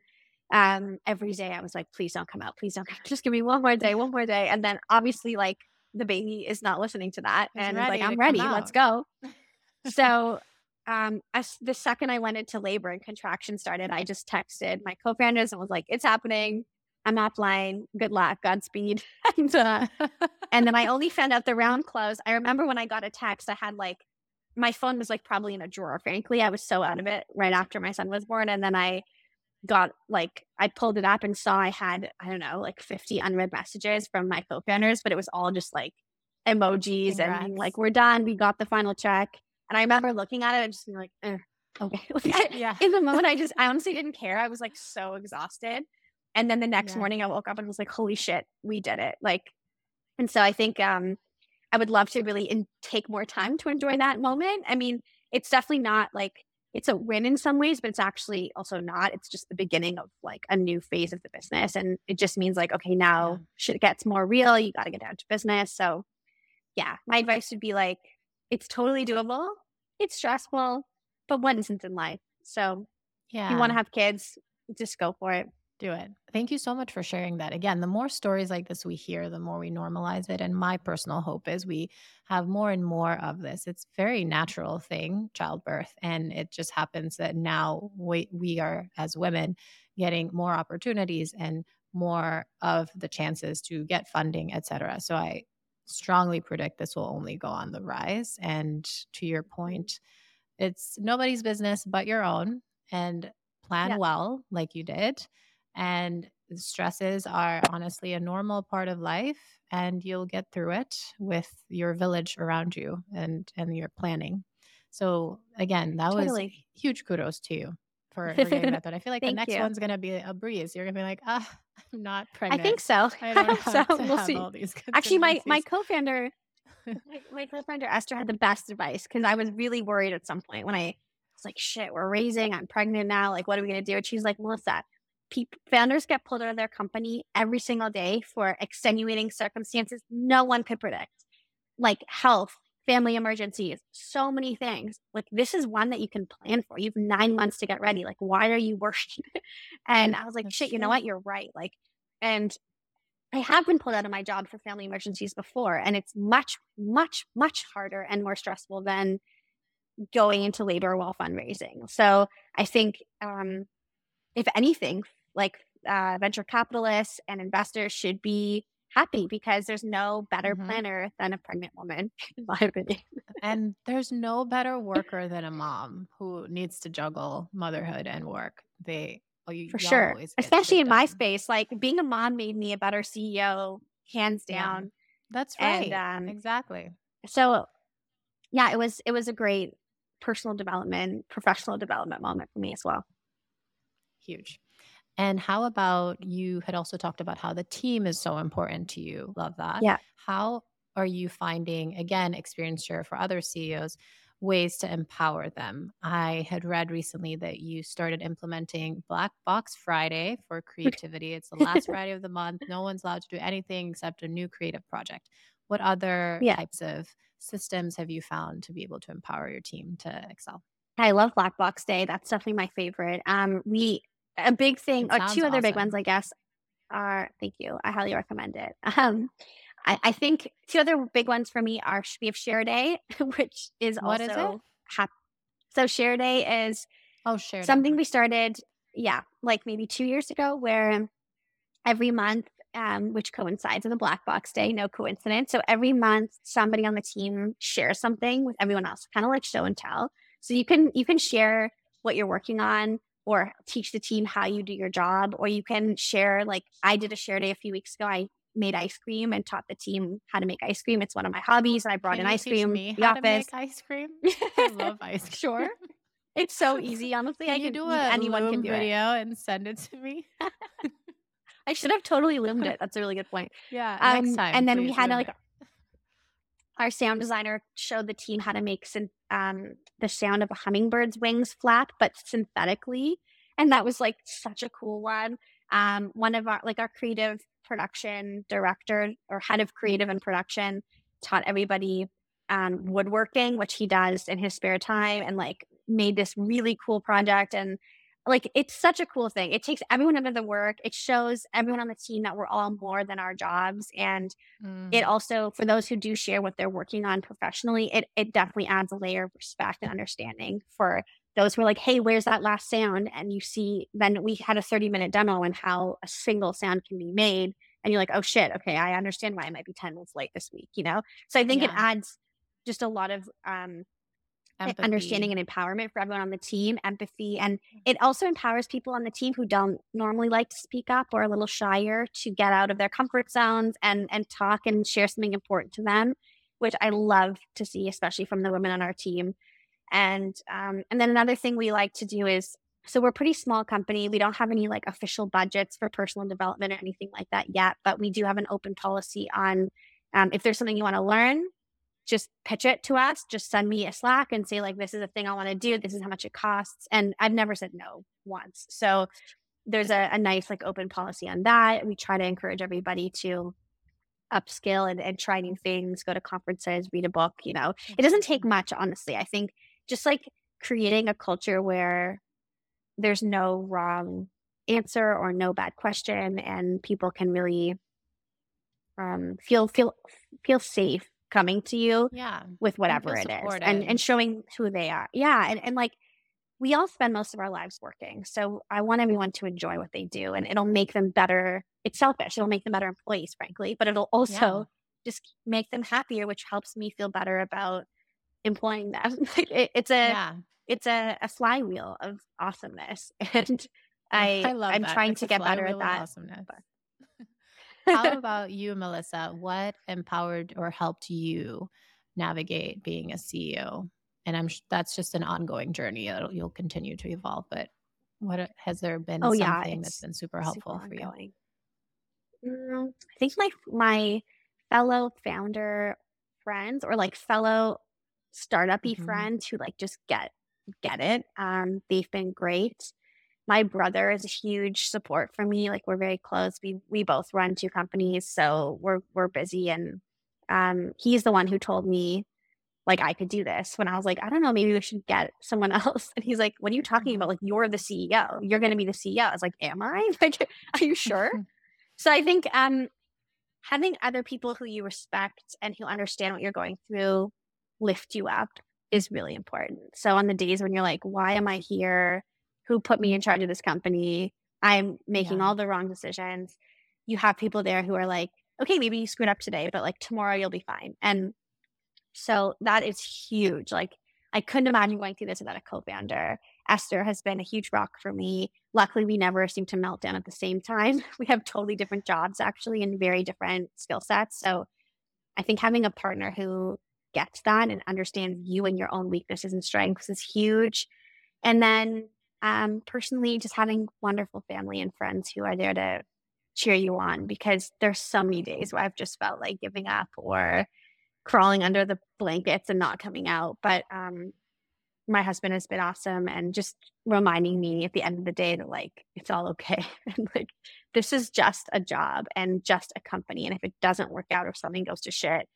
A: um, every day I was like, please don't come out. Please don't come out. *laughs* Just give me one more day, one more day. And then obviously like the baby is not listening to that. He's and like, I'm ready. Let's go. *laughs* so um, as the second I went into labor and contraction started, I just texted my co-founders and was like, it's happening. I'm offline. Good luck. Godspeed. *laughs* and, uh, and then I only found out the round closed. I remember when I got a text, I had like, my phone was like probably in a drawer. Frankly, I was so out of it right after my son was born. And then I got like, I pulled it up and saw I had, I don't know, like 50 unread messages from my co founders, but it was all just like emojis Congrats. and like, we're done. We got the final check. And I remember looking at it and just being like, eh, okay. *laughs* yeah. In the moment, I *laughs* just, I honestly didn't care. I was like so exhausted. And then the next yeah. morning I woke up and was like, holy shit, we did it. Like, and so I think um, I would love to really in- take more time to enjoy that moment. I mean, it's definitely not like it's a win in some ways, but it's actually also not. It's just the beginning of like a new phase of the business. And it just means like, okay, now yeah. shit gets more real. You got to get down to business. So, yeah, my advice would be like, it's totally doable. It's stressful, but one isn't in life. So yeah. if you want to have kids, just go for it.
B: Do it. Thank you so much for sharing that. Again, the more stories like this we hear, the more we normalize it. And my personal hope is we have more and more of this. It's very natural thing, childbirth. And it just happens that now we, we are, as women, getting more opportunities and more of the chances to get funding, et cetera. So I strongly predict this will only go on the rise. And to your point, it's nobody's business but your own and plan yeah. well like you did. And stresses are honestly a normal part of life and you'll get through it with your village around you and and your planning. So again, that totally. was huge kudos to you for, for getting *laughs* that. But I feel like the next you. one's gonna be a breeze. You're gonna be like, ah, *laughs* I'm not pregnant.
A: I think so. I *laughs* so we'll see. Actually, my my co-founder, my, my co-founder Esther had the best advice because I was really worried at some point when I was like, shit, we're raising, I'm pregnant now. Like, what are we gonna do? And she's like, Melissa, people, founders get pulled out of their company every single day for extenuating circumstances no one could predict, like health, family emergencies, so many things. Like this is one that you can plan for. You have nine months to get ready. Like, why are you worried? *laughs* and I was like, That's shit, true. you know what? You're right. Like, and I have been pulled out of my job for family emergencies before, and it's much, much, much harder and more stressful than going into labor while fundraising. So I think, um, if anything, like uh, venture capitalists and investors should be happy because there's no better mm-hmm. planner than a pregnant woman, *laughs* in my opinion.
B: and there's no better worker than a mom who needs to juggle motherhood and work. They
A: oh, you, for sure, especially in done. my space. Like being a mom made me a better CEO, hands down. Yeah,
B: that's right. And, um, exactly.
A: So, yeah, it was it was a great personal development, professional development moment for me as well.
B: Huge. And how about you had also talked about how the team is so important to you. Love that.
A: Yeah.
B: How are you finding, again, experience share for other CEOs, ways to empower them? I had read recently that you started implementing Black Box Friday for *laughs* creativity. It's the last Friday of the month. No one's allowed to do anything except a new creative project. What other yeah. types of systems have you found to be able to empower your team to excel?
A: I love Black Box Day. That's definitely my favorite. Um, we a big thing, or two other awesome. big ones, I guess, are. Thank you. I highly recommend it. *laughs* Um, I, I think two other big ones for me are we have Share Day, *laughs* which is what also is So Share Day is
B: oh Share
A: something we started, yeah, like maybe two years ago, where every month um, which coincides with the Black Box Day, no coincidence. So every month, somebody on the team shares something with everyone else, kind of like show and tell. So you can you can share what you're working on, or teach the team how you do your job, or you can share. Like I did a share day a few weeks ago. I made ice cream and taught the team how to make ice cream. It's one of my hobbies, and I brought
B: can
A: in ice cream.
B: Me the office. to make ice cream. *laughs* I love ice cream.
A: Sure. It's so easy, honestly.
B: Can I can do a anyone can do video it. and send it to me. *laughs*
A: I should have totally loomed it. That's a really good point. *laughs*
B: Yeah, um, next time.
A: And then we had like. Our sound designer showed the team how to make um, the sound of a hummingbird's wings flap, but synthetically, and that was like such a cool one. Um, one of our like our creative production director or head of creative and production taught everybody um, woodworking, which he does in his spare time, and like made this really cool project and like it's such a cool thing. It takes everyone out of the work. It shows everyone on the team that we're all more than our jobs. And mm. it also, for those who do share what they're working on professionally, it it definitely adds a layer of respect and understanding for those who are like, hey, where's that last sound? And you see, then we had a 30 minute demo and how a single sound can be made. And you're like, oh shit, okay, I understand why I might be 10 minutes late this week, you know? So I think yeah. it adds just a lot of um empathy. understanding and empowerment for everyone on the team, empathy. And mm. it also empowers people on the team who don't normally like to speak up or a little shyer to get out of their comfort zones and and talk and share something important to them, which I love to see, especially from the women on our team. And um, and then another thing we like to do is so we're a pretty small company. We don't have any like official budgets for personal development or anything like that yet, but we do have an open policy on um, if there's something you want to learn, just pitch it to us. Just send me a Slack and say, like, this is a thing I want to do. This is how much it costs. And I've never said no once. So there's a, a nice, like, open policy on that. We try to encourage everybody to upskill and, and try new things, go to conferences, read a book. You know, it doesn't take much, honestly. I think just like creating a culture where there's no wrong answer or no bad question and people can really um, feel feel feel safe coming to you
B: yeah
A: with whatever it is and and showing who they are yeah and, and like we all spend most of our lives working so i want everyone to enjoy what they do and it'll make them better it's selfish it'll make them better employees frankly but it'll also yeah. just make them happier which helps me feel better about employing them *laughs* it, it's a yeah. it's a, a flywheel of awesomeness *laughs* and *laughs* i, I love i'm that. trying it's to get better at that awesomeness. But,
B: how *laughs* about you, Melissa? What empowered or helped you navigate being a CEO? And I'm that's just an ongoing journey. It'll, you'll continue to evolve. But what has there been oh, something yeah, that's been super helpful super for you?
A: Mm, I think my my fellow founder friends or like fellow startupy mm-hmm. friends who like just get get it. Um, they've been great my brother is a huge support for me. Like we're very close. We we both run two companies, so we're we're busy. And um, he's the one who told me like I could do this when I was like, I don't know, maybe we should get someone *laughs* else. And he's like, What are you talking about? Mm-hmm. Like you're the CEO. You're going to be the CEO. I was like, Am I? *laughs* Like, are you sure? *laughs* so I think um, having other people who you respect and who understand what you're going through lift you up is really important. So on the days when you're like, Why am I here? Who put me in charge of this company. I'm making yeah. all the wrong decisions. You have people there who are like, okay, maybe you screwed up today, but like tomorrow you'll be fine. And so that is huge. Like I couldn't imagine going through this without a co-founder. Esther has been a huge rock for me. Luckily, we never seem to melt down at the same time. *laughs* We have totally different jobs actually and very different skill sets. So I think having a partner who gets that and understands you and your own weaknesses and strengths is huge. And then um, personally, just having wonderful family and friends who are there to cheer you on because there's so many days where I've just felt like giving up or crawling under the blankets and not coming out. But um, my husband has been awesome and just reminding me at the end of the day that like it's all okay *laughs* and like this is just a job and just a company and if it doesn't work out or something goes to shit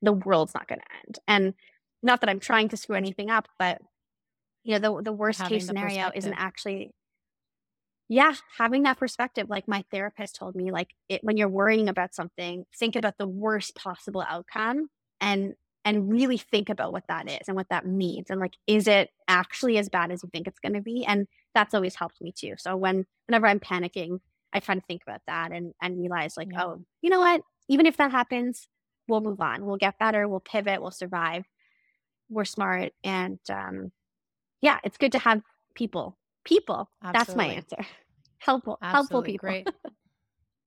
A: the world's not going to end and not that i'm trying to screw anything up but you know, the the worst having case scenario isn't actually yeah, having that perspective, like my therapist told me, like it, when you're worrying about something, think about the worst possible outcome and and really think about what that is and what that means and like is it actually as bad as you think it's going to be? And that's always helped me too. So when whenever i'm panicking i try to think about that and and realize like yeah. oh you know what? Even if that happens we'll move on. We'll get better. We'll pivot. We'll survive. We're smart and um yeah it's good to have people people Absolutely. that's my answer *laughs* helpful Absolutely. helpful people
B: great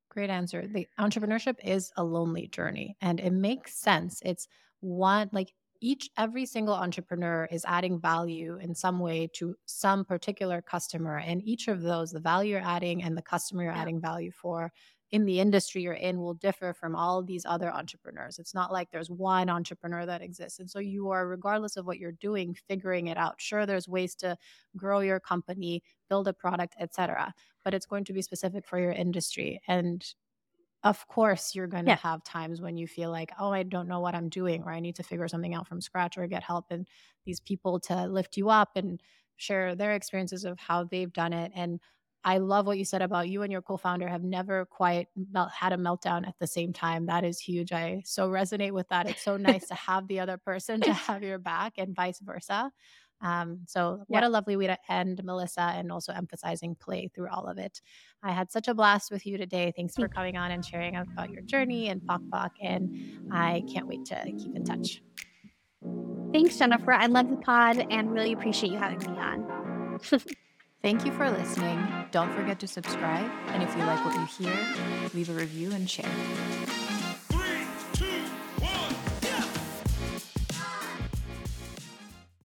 B: great answer the entrepreneurship is a lonely journey and it makes sense it's one like each every single entrepreneur is adding value in some way to some particular customer and each of those the value you're adding and the customer you're yeah. adding value for in the industry you're in will differ from all these other entrepreneurs. It's not like there's one entrepreneur that exists. And so you are regardless of what you're doing figuring it out. Sure there's ways to grow your company build a product etc but it's going to be specific for your industry. And of course you're going to yeah. have times when you feel like oh i don't know what i'm doing or i need to figure something out from scratch or get help and these people to lift you up and share their experiences of how they've done it. And i love what you said about you and your co-founder have never quite melt, had a meltdown at the same time that is huge i so resonate with that it's so nice to have the other person to have your back and vice versa um, so, what a lovely way to end, Melissa, and also emphasizing play through all of it. I had such a blast with you today. Thanks for coming on and sharing about your journey and Pok Pok, and I can't wait to keep in touch.
A: Thanks, Jennifer. I love the pod and really appreciate you having me on. *laughs*
B: Thank you for listening. Don't forget to subscribe. And if you like what you hear, leave a review and share.